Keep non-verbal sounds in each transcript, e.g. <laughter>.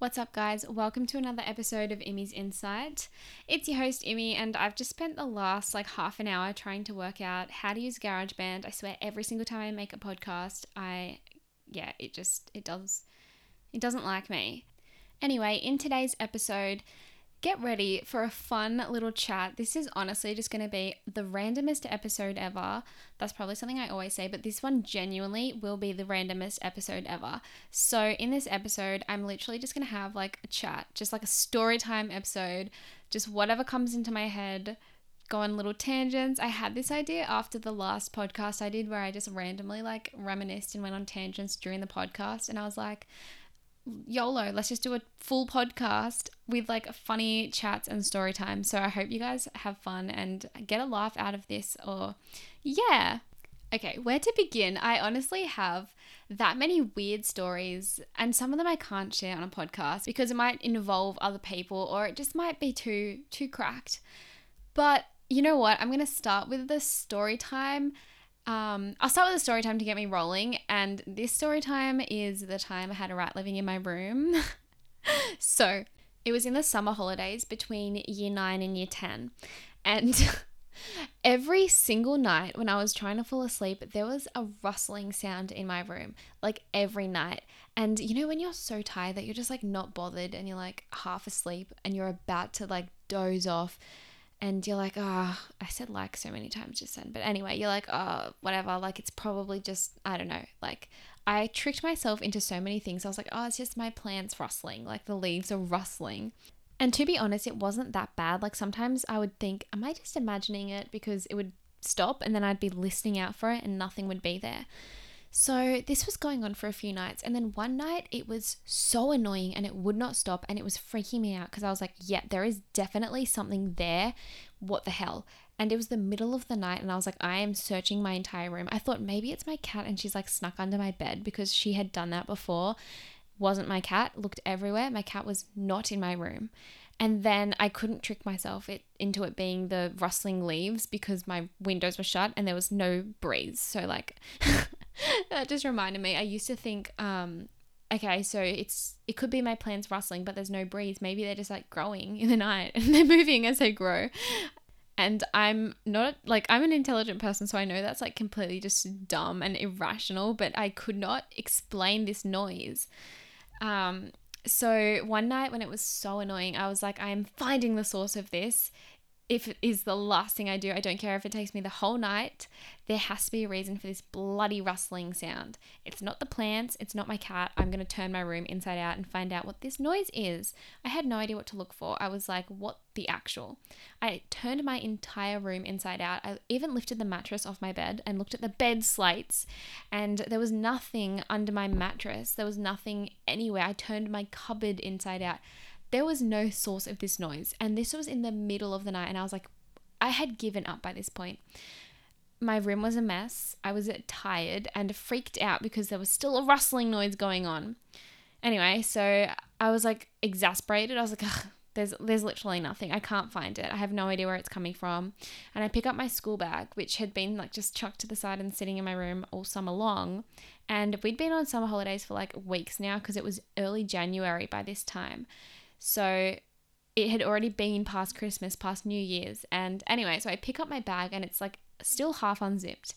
What's up, guys? Welcome to another episode of Imi's Insight. It's your host, Imi, and I've just spent the last like half an hour trying to work out how to use GarageBand. I swear, every single time I make a podcast, I, yeah, it just, it does, it doesn't like me. Anyway, in today's episode, get ready for a fun little chat. This is honestly just going to be the randomest episode ever. That's probably something I always say, but this one genuinely will be the randomest episode ever. So, in this episode, I'm literally just going to have like a chat, just like a story time episode, just whatever comes into my head. Go on little tangents. I had this idea after the last podcast I did where I just randomly like reminisced and went on tangents during the podcast. And I was like, YOLO, let's just do a full podcast with like funny chats and story time. So I hope you guys have fun and get a laugh out of this or yeah. Okay, where to begin? I honestly have that many weird stories, and some of them I can't share on a podcast because it might involve other people or it just might be too too cracked. But you know what? I'm going to start with the story time um, I'll start with a story time to get me rolling. And this story time is the time I had a rat living in my room. <laughs> so it was in the summer holidays between year nine and year 10. And <laughs> every single night when I was trying to fall asleep, there was a rustling sound in my room, like every night. And you know, when you're so tired that you're just like not bothered and you're like half asleep and you're about to like doze off and you're like, oh, I said like so many times just then. But anyway, you're like, oh, whatever. Like, it's probably just, I don't know. Like, I tricked myself into so many things. I was like, oh, it's just my plants rustling. Like, the leaves are rustling. And to be honest, it wasn't that bad. Like, sometimes I would think, am I just imagining it? Because it would stop and then I'd be listening out for it and nothing would be there. So this was going on for a few nights. And then one night it was so annoying and it would not stop and it was freaking me out because I was like, yeah, there is definitely something there. What the hell? And it was the middle of the night and I was like, I am searching my entire room. I thought maybe it's my cat and she's like snuck under my bed because she had done that before. Wasn't my cat, looked everywhere. My cat was not in my room. And then I couldn't trick myself it, into it being the rustling leaves because my windows were shut and there was no breeze. So, like, <laughs> <laughs> that just reminded me. I used to think, um, okay, so it's it could be my plants rustling, but there's no breeze. Maybe they're just like growing in the night <laughs> and they're moving as they grow. And I'm not like I'm an intelligent person, so I know that's like completely just dumb and irrational, but I could not explain this noise. Um, so one night when it was so annoying, I was like, I am finding the source of this if it is the last thing I do, I don't care if it takes me the whole night. There has to be a reason for this bloody rustling sound. It's not the plants, it's not my cat. I'm going to turn my room inside out and find out what this noise is. I had no idea what to look for. I was like, what the actual? I turned my entire room inside out. I even lifted the mattress off my bed and looked at the bed slates, and there was nothing under my mattress. There was nothing anywhere. I turned my cupboard inside out there was no source of this noise. And this was in the middle of the night. And I was like, I had given up by this point. My room was a mess. I was tired and freaked out because there was still a rustling noise going on. Anyway, so I was like exasperated. I was like, there's there's literally nothing. I can't find it. I have no idea where it's coming from. And I pick up my school bag, which had been like just chucked to the side and sitting in my room all summer long. And we'd been on summer holidays for like weeks now because it was early January by this time. So it had already been past Christmas, past New Year's. And anyway, so I pick up my bag and it's like still half unzipped.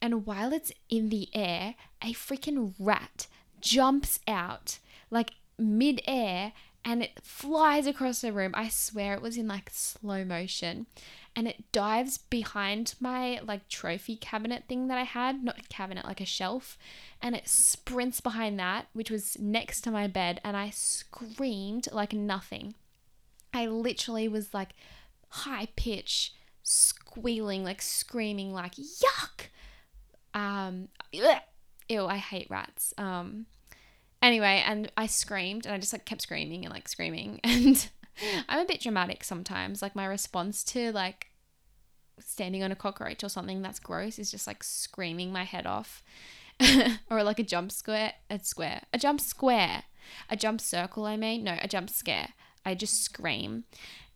And while it's in the air, a freaking rat jumps out like mid-air and it flies across the room. I swear it was in like slow motion. And it dives behind my like trophy cabinet thing that I had, not cabinet, like a shelf. And it sprints behind that, which was next to my bed. And I screamed like nothing. I literally was like high pitch squealing, like screaming, like yuck. Um, ew, I hate rats. Um, Anyway, and I screamed and I just like kept screaming and like screaming <laughs> and I'm a bit dramatic sometimes. Like my response to like standing on a cockroach or something that's gross is just like screaming my head off. <laughs> or like a jump square, a square, a jump square, a jump circle. I mean, no, a jump scare. I just scream.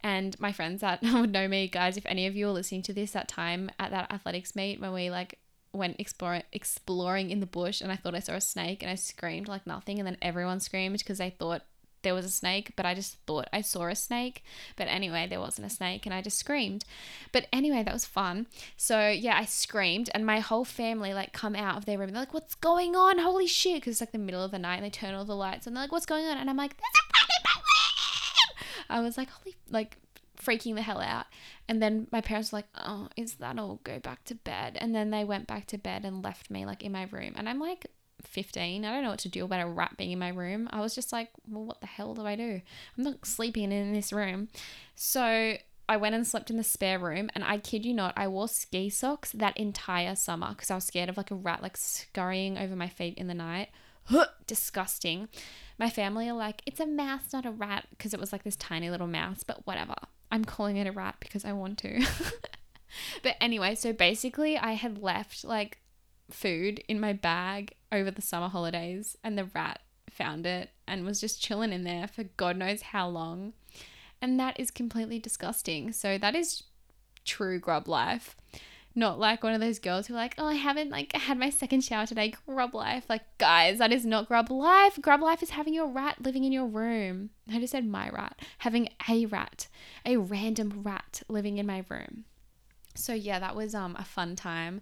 And my friends that <laughs> would know me, guys, if any of you are listening to this that time at that athletics meet when we like went exploring exploring in the bush and I thought I saw a snake and I screamed like nothing and then everyone screamed because they thought there was a snake, but I just thought I saw a snake. But anyway, there wasn't a snake and I just screamed. But anyway, that was fun. So yeah, I screamed and my whole family like come out of their room. They're like, what's going on? Holy shit. Cause it's like the middle of the night and they turn all the lights and they're like, what's going on? And I'm like, there's a room. I was like, holy, like freaking the hell out. And then my parents were like, oh, is that all? Go back to bed. And then they went back to bed and left me like in my room. And I'm like, 15. I don't know what to do about a rat being in my room. I was just like, well, what the hell do I do? I'm not sleeping in this room. So I went and slept in the spare room, and I kid you not, I wore ski socks that entire summer because I was scared of like a rat like scurrying over my feet in the night. Disgusting. My family are like, it's a mouse, not a rat, because it was like this tiny little mouse, but whatever. I'm calling it a rat because I want to. <laughs> but anyway, so basically, I had left like food in my bag over the summer holidays, and the rat found it and was just chilling in there for God knows how long. And that is completely disgusting. So that is true grub life. Not like one of those girls who are like, oh, I haven't like had my second shower today. Grub life. Like, guys, that is not grub life. Grub life is having your rat living in your room. I just said my rat. Having a rat, a random rat living in my room. So yeah, that was um a fun time.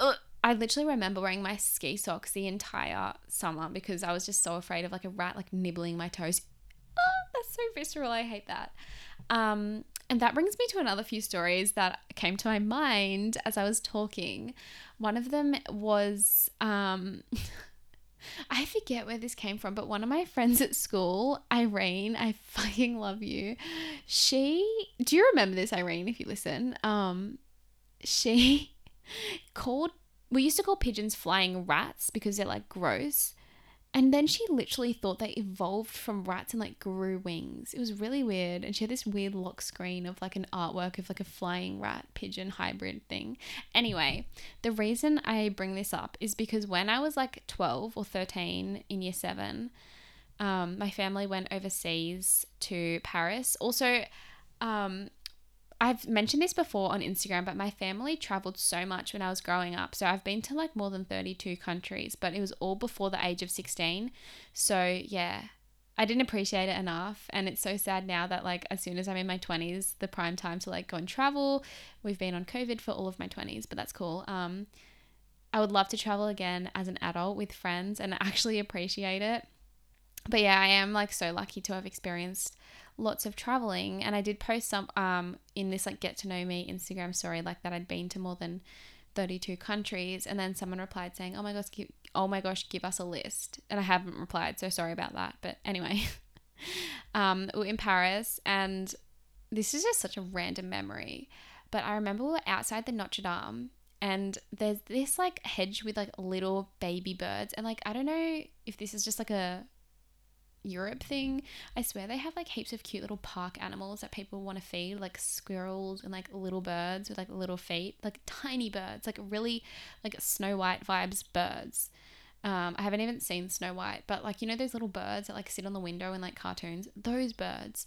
Ugh I literally remember wearing my ski socks the entire summer because I was just so afraid of like a rat like nibbling my toes. That's so visceral. I hate that. Um, and that brings me to another few stories that came to my mind as I was talking. One of them was um, <laughs> I forget where this came from, but one of my friends at school, Irene, I <laughs> fucking love you. She, do you remember this, Irene, if you listen? Um, she <laughs> called we used to call pigeons flying rats because they're like gross. And then she literally thought they evolved from rats and like grew wings. It was really weird. And she had this weird lock screen of like an artwork of like a flying rat pigeon hybrid thing. Anyway, the reason I bring this up is because when I was like 12 or 13 in year seven, um, my family went overseas to Paris. Also, um, I've mentioned this before on Instagram, but my family traveled so much when I was growing up. So I've been to like more than 32 countries, but it was all before the age of 16. So yeah, I didn't appreciate it enough. And it's so sad now that like as soon as I'm in my 20s, the prime time to like go and travel. We've been on COVID for all of my 20s, but that's cool. Um, I would love to travel again as an adult with friends and actually appreciate it. But yeah, I am like so lucky to have experienced lots of traveling and I did post some um in this like get to know me Instagram story like that I'd been to more than 32 countries and then someone replied saying oh my gosh give, oh my gosh give us a list and I haven't replied so sorry about that but anyway. <laughs> Um we're in Paris and this is just such a random memory but I remember we were outside the Notre Dame and there's this like hedge with like little baby birds and like I don't know if this is just like a Europe thing. I swear they have like heaps of cute little park animals that people want to feed, like squirrels and like little birds with like little feet, like tiny birds, like really like Snow White vibes birds. Um, I haven't even seen Snow White, but like you know those little birds that like sit on the window in like cartoons, those birds.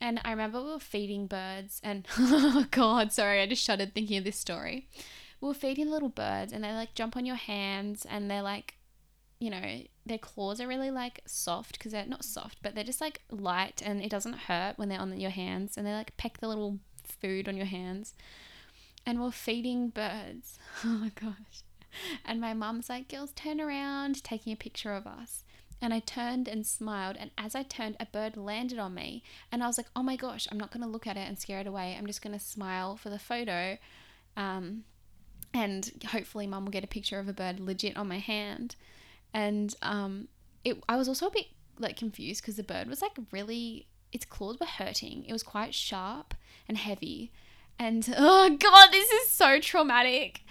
And I remember we were feeding birds, and <laughs> oh god, sorry, I just shuddered thinking of this story. We were feeding little birds, and they like jump on your hands, and they're like you know, their claws are really like soft because they're not soft, but they're just like light and it doesn't hurt when they're on your hands and they like peck the little food on your hands. And we're feeding birds. <laughs> Oh my gosh. And my mum's like, girls, turn around, taking a picture of us. And I turned and smiled. And as I turned, a bird landed on me. And I was like, oh my gosh, I'm not going to look at it and scare it away. I'm just going to smile for the photo. Um, and hopefully, mum will get a picture of a bird legit on my hand and um, it I was also a bit like confused because the bird was like really its claws were hurting. It was quite sharp and heavy. And <laughs> oh god, this is so traumatic.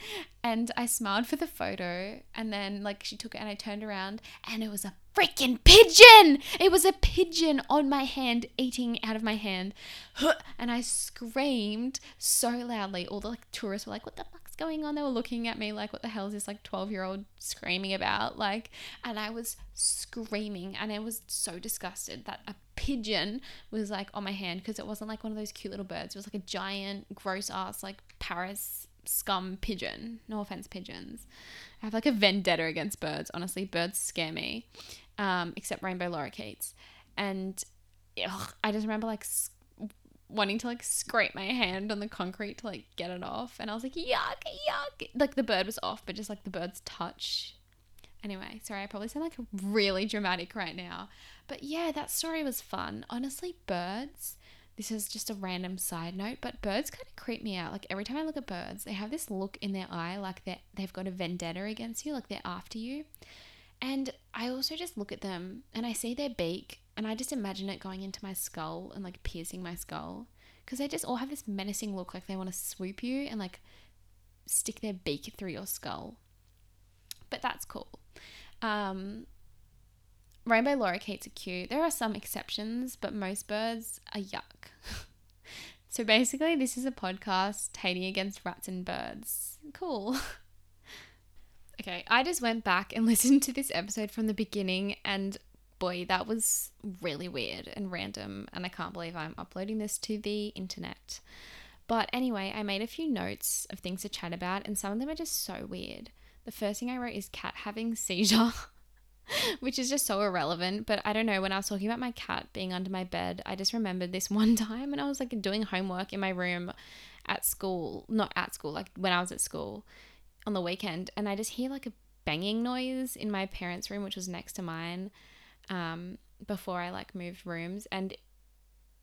And I smiled for the photo and then like she took it and I turned around and it was a freaking pigeon. It was a pigeon on my hand eating out of my hand. <gasps> And I screamed so loudly. All the like tourists were like, "What the going on? They were looking at me like, what the hell is this like 12 year old screaming about? Like, and I was screaming and I was so disgusted that a pigeon was like on my hand because it wasn't like one of those cute little birds. It was like a giant, gross ass, like Paris scum pigeon. No offense, pigeons. I have like a vendetta against birds. Honestly, birds scare me, um, except rainbow lorikeets. and ugh, I just remember like wanting to like scrape my hand on the concrete to like get it off. And I was like, yuck, yuck. Like the bird was off, but just like the bird's touch. Anyway, sorry, I probably sound like really dramatic right now. But yeah, that story was fun. Honestly, birds, this is just a random side note, but birds kind of creep me out. Like every time I look at birds, they have this look in their eye like they they've got a vendetta against you, like they're after you. And I also just look at them and I see their beak and I just imagine it going into my skull and like piercing my skull because they just all have this menacing look like they want to swoop you and like stick their beak through your skull. But that's cool. Um, rainbow lorikeets are cute. There are some exceptions, but most birds are yuck. <laughs> so basically, this is a podcast hating against rats and birds. Cool. <laughs> okay, I just went back and <laughs> listened to this episode from the beginning and boy, that was really weird and random, and I can't believe I'm uploading this to the internet. But anyway, I made a few notes of things to chat about, and some of them are just so weird. The first thing I wrote is cat having seizure, <laughs> which is just so irrelevant. But I don't know, when I was talking about my cat being under my bed, I just remembered this <laughs> one time and I was like doing homework in my room at school, not at school, like when I was at school on the weekend, and I just hear like a banging noise in my parents' room, which was next to mine um, before I like moved rooms. And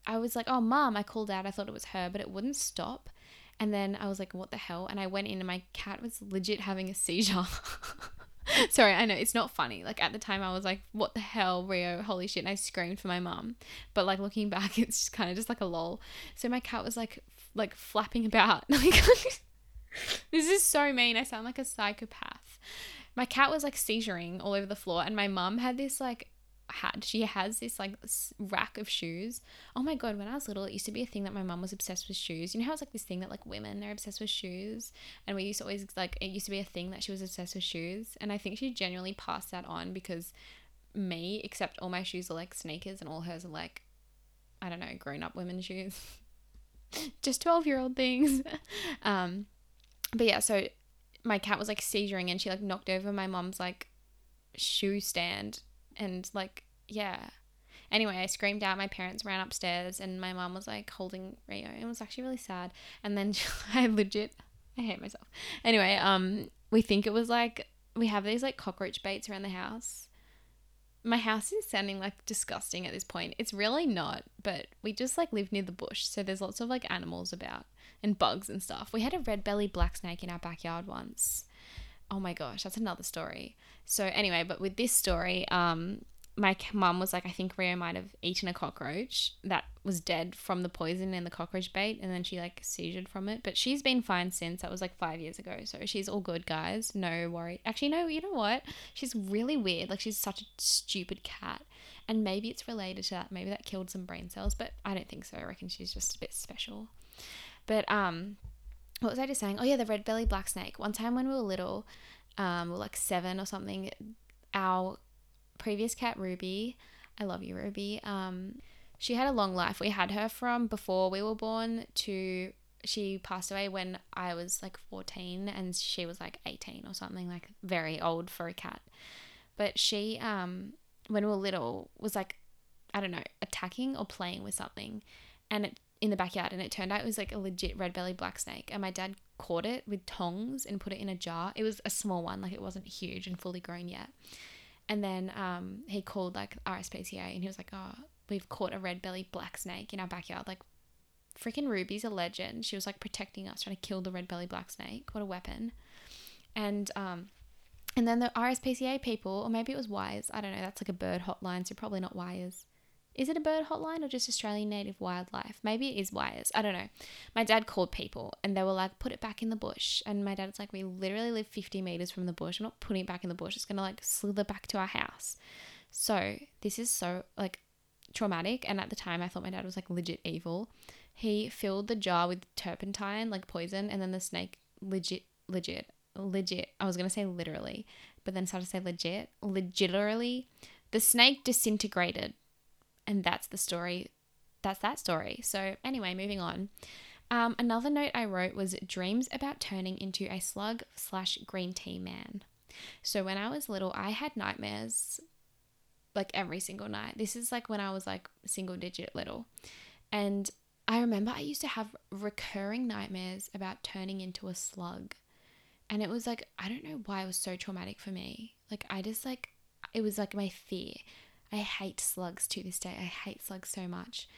I was like, oh, mom, I called out. I thought it was her, but it wouldn't stop. And then I was like, what the hell? And I went in and my cat was legit having a seizure. <laughs> Sorry, I know it's not funny. Like at the time, I was like, what the hell, Rio? Holy shit. And I screamed for my mom. But like looking <laughs> back, it's just kind of just like a lol. So my cat was like, f- like flapping about. <laughs> Like, this is so mean. I sound like a psychopath. My cat was like seizuring all over the floor. And my mom had this like had she has this like rack of shoes. Oh my god, when I was little, it used to be a thing that my mum was obsessed with shoes. You know how it's like this thing that like women are obsessed with shoes, and we used to always like it used to be a thing that she was obsessed with shoes, and I think she genuinely passed that on because me, except all my shoes are like sneakers, and all hers are like I don't know, grown up women's shoes, <laughs> just twelve year old things. <laughs> um, but yeah, so my cat was like seizuring, and she like knocked over my mom's like shoe stand and like yeah. Anyway i screamed out my parents ran upstairs and my mom was like holding rio it was actually really sad. And then <laughs> i legit i hate myself. Anyway um we think it was like we have these like cockroach baits around the house. My house is sounding like disgusting at this point. It's really not but we just like live near the bush so there's lots of like animals about and bugs and stuff. We had a red belly black snake in our backyard once. Oh my gosh, that's another story. So anyway, but with this story, um, my mum was like, I think Rio might have eaten a cockroach that was dead from the poison in the cockroach bait, and then she like seizured from it. But she's been fine since. That was like five years ago, so she's all good, guys. No worry. Actually, no, you know what? She's really weird. Like she's such a stupid cat, and maybe it's related to that. Maybe that killed some brain cells, but I don't think so. I reckon she's just a bit special. But um, what was I just saying? Oh yeah, the red belly black snake. One time when we were little, um, we were like seven or something, our previous cat Ruby, I love you Ruby. Um, she had a long life. We had her from before we were born to she passed away when I was like 14 and she was like 18 or something like very old for a cat. But she um when we were little was like I don't know, attacking or playing with something and it in the backyard and it turned out it was like a legit red belly black snake and my dad caught it with tongs and put it in a jar it was a small one like it wasn't huge and fully grown yet and then um, he called like rspca and he was like oh we've caught a red belly black snake in our backyard. Like freaking ruby's a legend. She was like protecting us trying to kill the red belly black snake. What a weapon. And um and then the rspca people or maybe it was wise i don't know that's like a bird hotline so probably not wise is it a bird hotline or just Australian native wildlife? Maybe it is wires. I don't know. My dad called people and they were like, put it back in the bush. And my dad's like, we literally live 50 meters from the bush. I'm not putting it back in the bush. It's going to like slither back to our house. So this is so like traumatic. And at the time, I thought my dad was like legit evil. He filled the jar with turpentine, like poison, and then the snake legit, legit, legit. I was going to say literally, but then started to say legit, legitimately. The snake disintegrated and that's the story. That's that story. So, anyway, moving on. Um, another note I wrote was dreams about turning into a slug slash green tea man. So, when I was little, I had nightmares like every single night. This is like when I was like single digit little. And I remember I used to have recurring nightmares about turning into a slug. And it was like, I don't know why it was so traumatic for me. Like, I just like, it was like my fear. I hate slugs to this day. I hate slugs so much.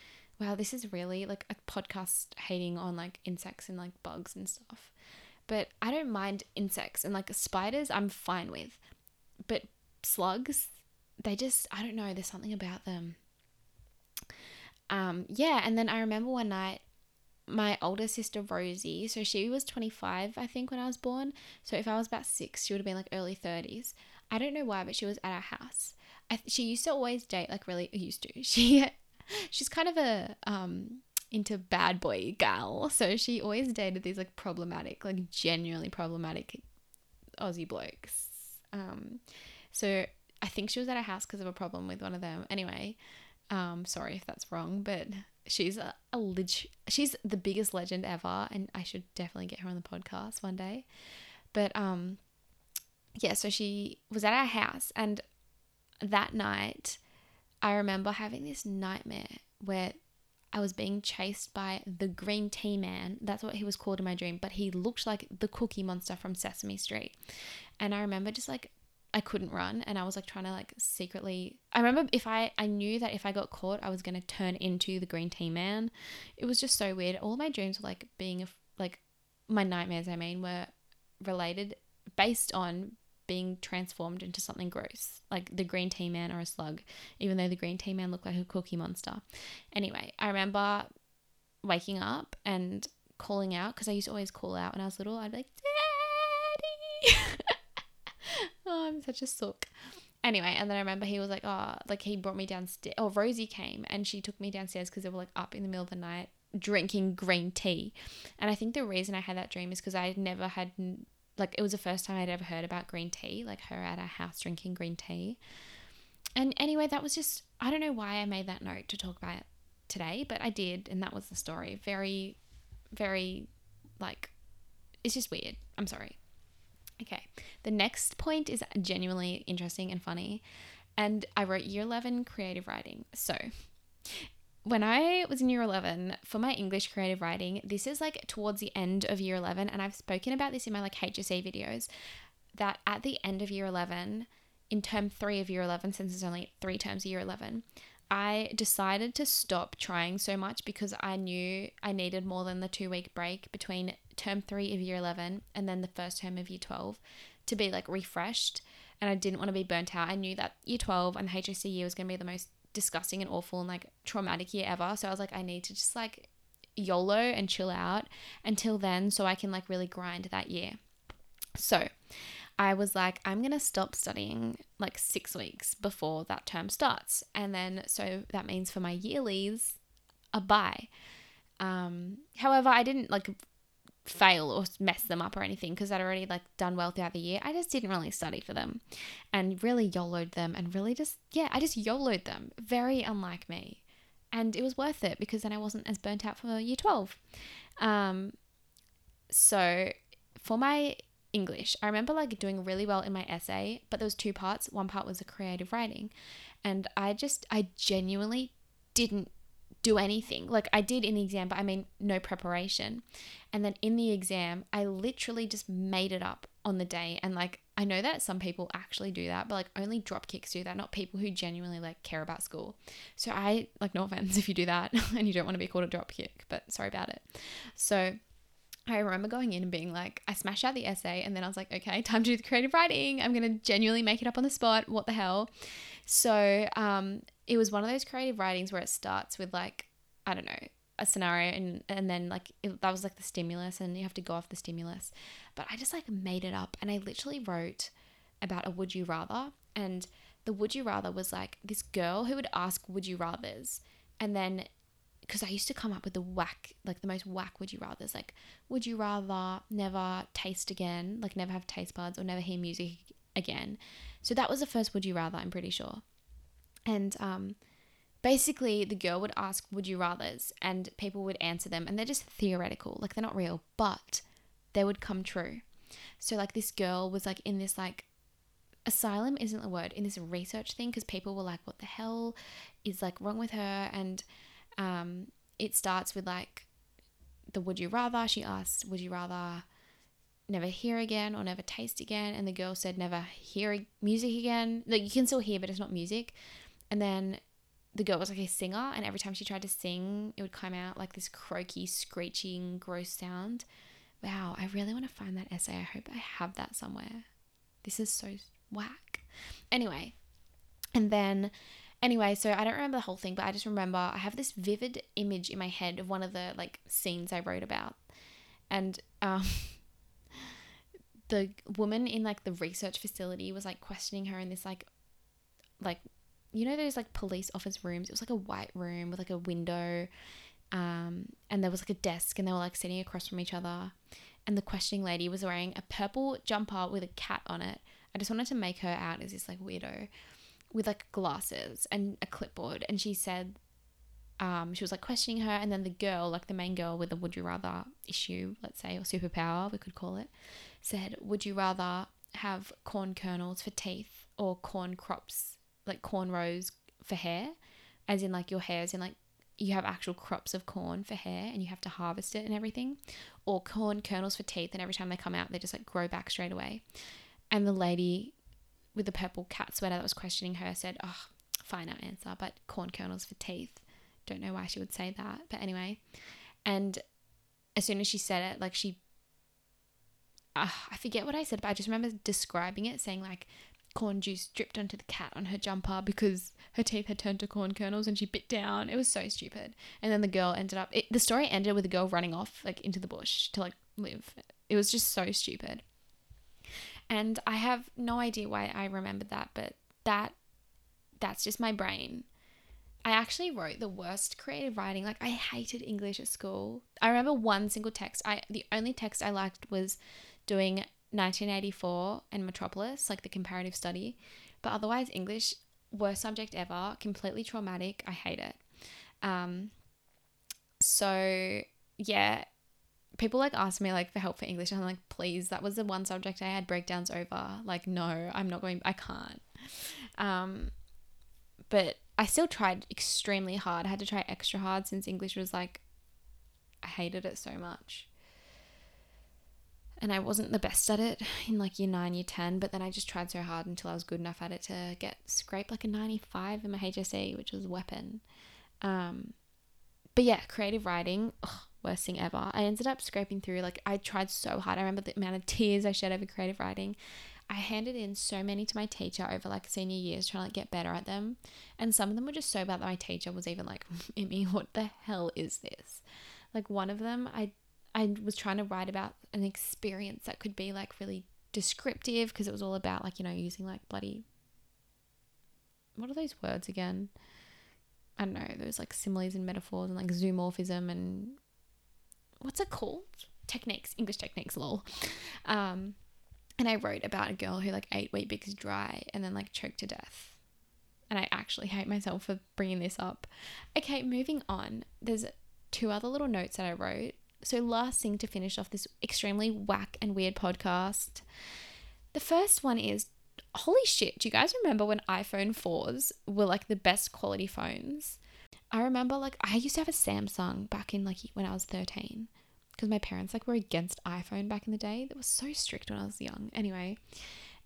Wow, this is really like a podcast hating on like insects and like bugs and stuff. But I don't mind insects and like spiders, I'm fine with. But slugs, they just, I don't know, there's something about them. Um, yeah, and then I remember one night my older sister Rosie, so she was 25, I think, when I was born. So if I was about six, she would have been like early 30s. I don't know why, but she was at our house. I, she used to always date, like really used to. <laughs> She, she's kind of a um into bad boy gal. So she always dated these like problematic, like genuinely problematic Aussie blokes. Um, so I think she was at a house because of a problem with one of them. Anyway, um, sorry if that's wrong, but she's a, a leg- she's the biggest legend ever, and I should definitely get her on the podcast one day. But um, yeah, so she was at our house, and that night, I remember having this nightmare where I was being chased by the green tea man. That's what he was called in my dream, but he looked like the cookie monster from Sesame Street. And I remember just like I couldn't run and I was like trying to like secretly I remember if I I knew that if I got caught I was going to turn into the green tea man. It was just so weird. All my dreams were like being like my nightmares I mean were related based on being transformed into something gross, like the green tea man or a slug, even though the green tea man looked like a cookie monster. Anyway, I remember waking up and calling out because I used to always call out when I was little. I'd be like, Daddy. <laughs> oh, I'm such a sook. Anyway, and then I remember he was like, oh, like he brought me downstairs. Oh, Rosie came and she took me downstairs because they were like up in the middle of the night drinking green tea. And I think the reason I had that dream is because I never had like it was the first time I'd ever heard about green tea, like her at our house drinking green tea. And anyway, that was just I don't know why I made that note to talk about today, but I did, and that was the story. Very, very like it's just weird. I'm sorry. Okay. The next point is genuinely interesting and funny. And I wrote year 11 creative writing. So, when I was in year 11 for my English creative writing, this is like towards the end of year 11, and I've spoken about this in my like HSC videos that at the end of year 11, in term three of year 11, since there's only three terms of year 11, I decided to stop trying so much because I knew I needed more than the two week break between term three of year 11 and then the first term of year 12 to be like refreshed. And I didn't want to be burnt out. I knew that year 12 and the HSC year was going to be the most disgusting and awful and like traumatic year ever. So I was like, I need to just like YOLO and chill out until then so I can like really grind that year. So I was like, I'm going to stop studying like six weeks before that term starts. And then, so that means for my yearlies, a bye. Um, however, I didn't like fail or mess them up or anything because I'd already like done well throughout the year. I just didn't really study for them and really YOLO'd them and really just, yeah, I just YOLO'd them. Very unlike me. And it was worth it because then I wasn't as burnt out for year 12. Um, so for my English, I remember like doing really well in my essay, but there was two parts. One part was a creative writing. And I just, I genuinely didn't do anything. Like I did in the exam, but I mean, no preparation. And then in the exam, I literally just made it up on the day. And like, I know that some people actually do that, but like only dropkicks do that, not people who genuinely like care about school. So I, like, no offense if you do that <laughs> and you don't want to be called a dropkick, but sorry about it. So I remember going in and being like, I smashed out the essay, and then I was like, okay, <laughs> time to do the creative writing. I'm gonna genuinely make it up on the spot. What the hell? So um, it was one of those creative writings where it starts with like I don't know a scenario and and then like it, that was like the stimulus and you have to go off the stimulus but i just like made it up and i literally wrote about a would you rather and the would you rather was like this girl who would ask would you rathers and then because i used to come up with the whack like the most whack would you rathers like would you rather never taste again like never have taste buds or never hear music again? So that was the first would you rather i'm pretty sure. And um basically the girl would ask would you rathers? and people would answer them and they're just theoretical like they're not real but they would come true. So like this girl was like in this like asylum isn't the word in this research thing because people were like, what the hell is like wrong with her? And um, it starts with like the would you rather. She asked, would you rather never hear again or never taste again? And the girl said, never hear music again. Like you can still hear, but it's not music. And then the girl was like a singer, and every time she tried to sing, it would come out like this croaky, screeching, gross sound. Wow, I really want to find that essay. I hope I have that somewhere. This is so whack. Anyway, and then anyway, so I don't remember the whole thing, but I just remember I have this vivid image in my head of one of the like scenes I wrote about. And um <laughs> the woman in like the research facility was like questioning her in this like like you know those like police office rooms. It was like a white room with like a window um and there was like a desk and they were like sitting across from each other and the questioning lady was wearing a purple jumper with a cat on it. I just wanted to make her out as this like weirdo with like glasses and a clipboard and she said um, she was like questioning her and then the girl like the main girl with the would you rather issue let's say or superpower we could call it said would you rather have corn kernels for teeth or corn crops like corn rows for hair? As in like your hair is in like you have actual crops of corn for hair and you have to harvest it and everything or corn kernels for teeth and every time they come out they just like grow back straight away? And the lady with the purple cat sweater that was questioning her said oh fine answer but corn kernels for teeth don't know why she would say that but anyway and as soon as she said it like she uh, i forget what i said but i just remember describing it saying like corn juice dripped onto the cat on her jumper because her teeth had turned to corn kernels and she bit down. It was so stupid. And then the girl ended up, it, the story ended with the girl running off like into the bush to like live. It was just so stupid. And I have no idea why I remembered that, but that, that's just my brain. I actually wrote the worst creative writing. Like I hated English at school. I remember one single text. I the only text I liked was doing 1984 and Metropolis, like the comparative study. But otherwise, English, worst subject ever, completely traumatic. I hate it. Um, so yeah, people like ask me like for help for English. And I'm like, please, that was the one subject I had breakdowns over. Like, no, I'm not going. I can't. Um, but I still tried extremely hard. I had to try extra hard since English was like, I hated it so much and I wasn't the best at it in like year 9, year 10, but then I just tried so hard until I was good enough at it to get scraped like a 95 in my HSC, which was a weapon. Um, but yeah, creative writing, ugh, worst thing ever. I ended up scraping through, like, I tried so hard. I remember the amount of tears I shed over creative writing. I handed in so many to my teacher over like senior years trying to like, get better at them. And some of them were just so bad that my teacher was even like, <laughs> Emmy, what the hell is this? Like one of them, I I was trying to write about an experience that could be like really descriptive because it was all about like, you know, using like bloody what are those words again? I don't know, those like similes and metaphors and like zoomorphism and what's it called? Techniques, English techniques, lol. Um, and I wrote about a girl who like ate Weet-Bix dry and then like choked to death. And I actually hate myself for bringing this up. Okay, moving on. There's two other little notes that I wrote so, last thing to finish off this extremely whack and weird podcast. The first one is holy shit, do you guys remember when iPhone 4s were like the best quality phones? I remember like I used to have a Samsung back in like when I was 13 because my parents like were against iPhone back in the day. That was so strict when I was young. Anyway,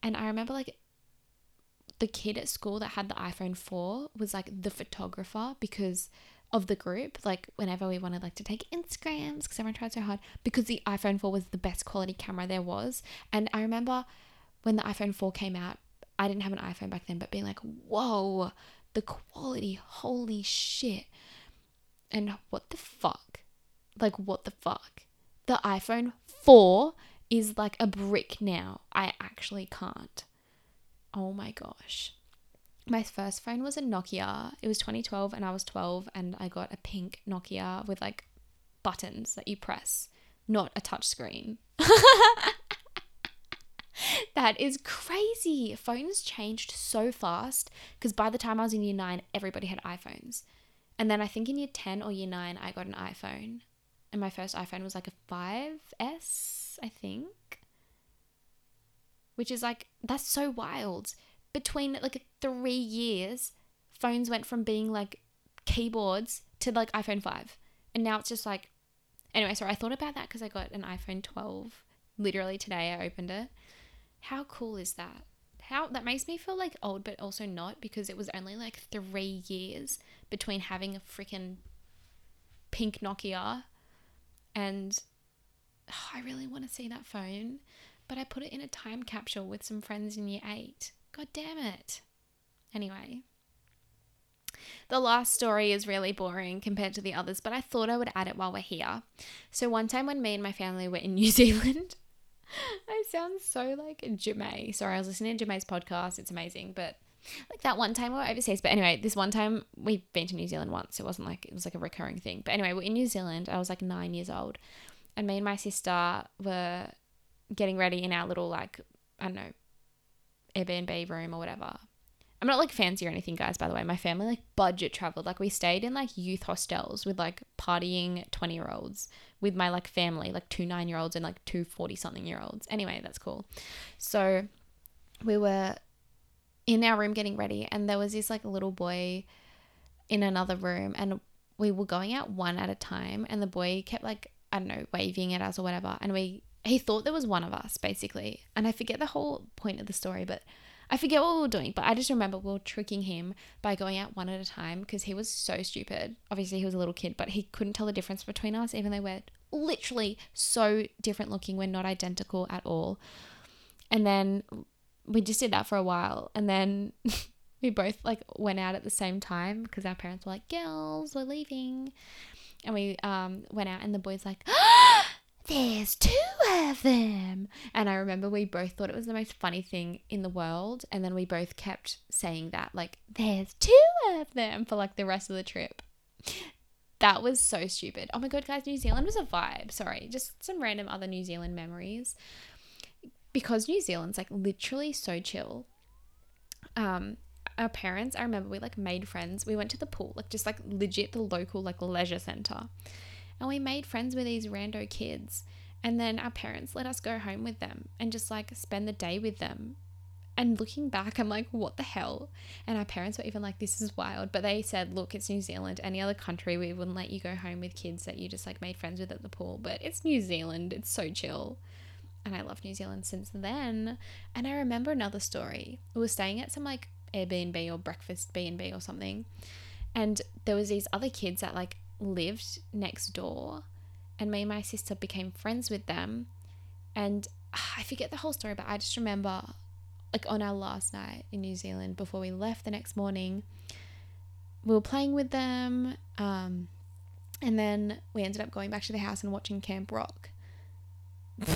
and I remember like the kid at school that had the iPhone 4 was like the photographer because of the group, like whenever we wanted like to take Instagrams, because everyone tried so hard, because the iPhone 4 was the best quality camera there was. And I remember when the iPhone 4 came out, I didn't have an iPhone back then, but being like, whoa, the quality, holy shit. And what the fuck? Like, what the fuck? The iPhone 4 is like a brick now. I actually can't. Oh my gosh my first phone was a Nokia. It was 2012 and I was 12 and I got a pink Nokia with like buttons that you press, not a touch screen. <laughs> <laughs> that is crazy. Phones changed so fast because by the time I was in year 9, everybody had iPhones. And then I think in year 10 or year 9 I got an iPhone. And my first iPhone was like a 5S, I think. which is like, that's so wild. Between like three years, phones went from being like keyboards to like iPhone 5. And now it's just like, anyway, sorry, I thought about that because I got an iPhone 12 literally today. I opened it. How cool is that? How that makes me feel like old, but also not because it was only like three years between having a freaking pink Nokia and oh, I really want to see that phone, but I put it in a time capsule with some friends in year eight. God damn it. Anyway, the last story is really boring compared to the others, but I thought I would add it while we're here. So, one time when me and my family were in New <laughs> Zealand, <laughs> I sound so like Jemay. Sorry, I was listening to Jemay's podcast. It's amazing, but like that one time we were overseas. But anyway, this one time we've been to New Zealand once. It wasn't like it was like a recurring thing. But anyway, we're in New Zealand. I was like nine years old, and me and my sister were getting ready in our little like I don't know Airbnb room or whatever. I'm not like fancy or anything, guys, by the way. My family like budget traveled. Like we stayed in like youth hostels with like partying 20 year olds with my like family, like two nine year olds and like two 40 something year olds. Anyway, that's cool. So we were in our room getting ready and there was this like little boy in another room and we were going out one at a time and the boy kept like, I don't know, waving at us or whatever. And we, he thought there was one of us basically. And I forget the whole point of the story, but I forget what we were doing, but I just remember we were tricking him by going out one at a time because he was so stupid. Obviously, he was a little kid, but he couldn't tell the difference between us, even though we're literally so different looking. We're not identical at all. And then we just did that for a while. And then <laughs> we both like went out at the same time because our parents were like, girls, we're leaving. And we um, went out, and the boy's like, <gasps> there's two of them. And I remember we both thought it was the most funny thing in the world. And then we both kept saying that, like, there's two of them for like the rest of the trip. That was so stupid. Oh my God, guys, New Zealand was a vibe. Sorry, just some random other New Zealand memories. Because New Zealand's like literally so chill. Um, our parents, I remember we like made friends. We went to the pool, like just like legit the local like leisure center and we made friends with these rando kids. And then our parents let us go home with them and just like spend the day with them. And looking back, I'm like, what the hell? And our parents were even like, this is wild. But they said, look, it's New Zealand. Any other country, we wouldn't let you go home with kids that you just like made friends with at the pool. But it's New Zealand. It's so chill. And I love New Zealand since then. And I remember another story. We were staying at some like Airbnb or breakfast B&B or something. And there was these other kids that like lived next door and me and my sister became friends with them. And I forget the whole story but I just remember like on our last night in New Zealand before we left the next morning we were playing with them um, and then we ended up going back to the house and watching Camp Rock. <laughs>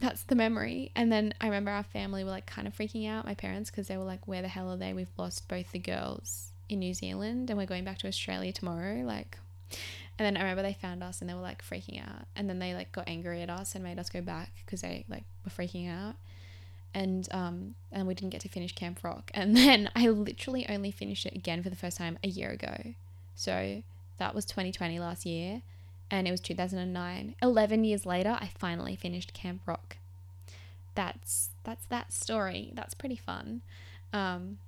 That's the memory. And then I remember our family were like kind of freaking out my parents because they were like where the hell are they? We've lost both the girls in New Zealand and we're going back to Australia tomorrow like and then I remember they found us and they were like freaking out. And then they like got angry at us and made us go back because they like were freaking out. And um and we didn't get to finish Camp Rock. <laughs> And then I literally only finished it again for the first time a year ago. So that was 2020 last year and it was 2009. 11 years later I finally finished Camp Rock. That's that's that story. That's pretty fun. Um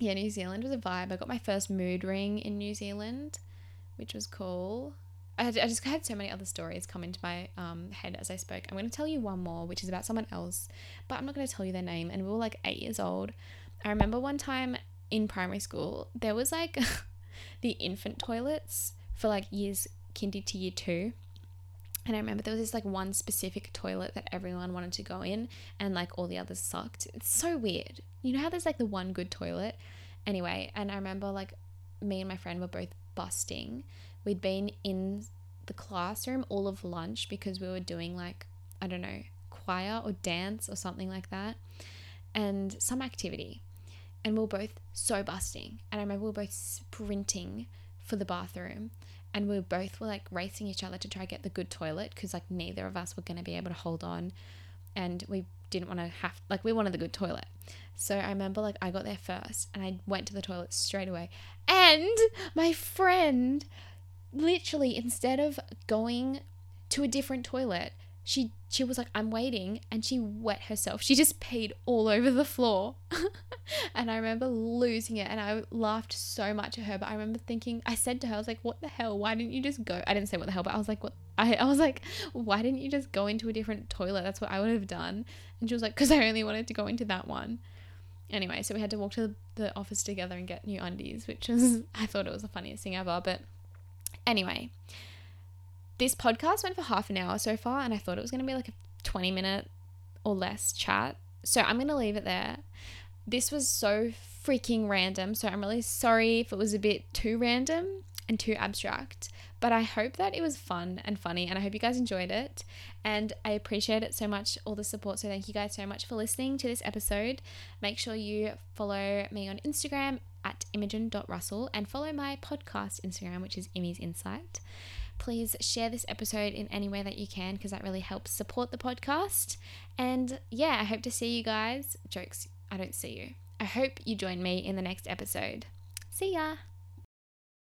yeah, New Zealand was a vibe. I got my first mood ring in New Zealand which was cool. I, had, I just had so many other stories come into my um, head as I spoke. I'm going to tell you one more, which is about someone else, but I'm not going to tell you their name. And we were like eight years old. I remember one time in primary school, there was like <laughs> the infant toilets for like years kindy to year two. And I remember there was this like one specific toilet that everyone wanted to go in, and like all the others sucked. It's so weird. You know how there's like the one good toilet? Anyway, and I remember like me and my friend were both busting. We'd been in the classroom all of lunch because we were doing like, I don't know, choir or dance or something like that, and some activity. And we were both so busting. And I remember we were both sprinting for the bathroom. And we were both were like racing each other to try get the good toilet because like neither of us were going to be able to hold on. And we didn't want to have, like, we wanted the good toilet. So I remember like I got there first and I went to the toilet straight away. And my friend literally instead of going to a different toilet, she she was like i'm waiting and she wet herself. She just peed all over the floor. <laughs> And i remember losing it and i laughed so much at her but i remember thinking i said to her i was like what the hell? Why didn't you just go? I didn't say what the hell but i was like what i, I was like why didn't you just go into a different toilet? That's what i would have done. And she was like because i only wanted to go into that one anyway so we had to walk to the office together and get new undies which was <laughs> i thought it was the funniest thing ever but anyway this podcast went for half an hour so far, and I thought it was going to be like a 20 minute or less chat. So I'm going to leave it there. This was so freaking random. So I'm really sorry if it was a bit too random and too abstract. But I hope that it was fun and funny, and I hope you guys enjoyed it. And I appreciate it so much, all the support. So thank you guys so much for listening to this episode. Make sure you follow me on Instagram at imogen.russell and follow my podcast Instagram, which is Imi's Insight please share this episode in any way that you can because that really helps support the podcast. And yeah, I hope to see you guys. Jokes, I don't see you. I hope you join me in the next episode. See ya.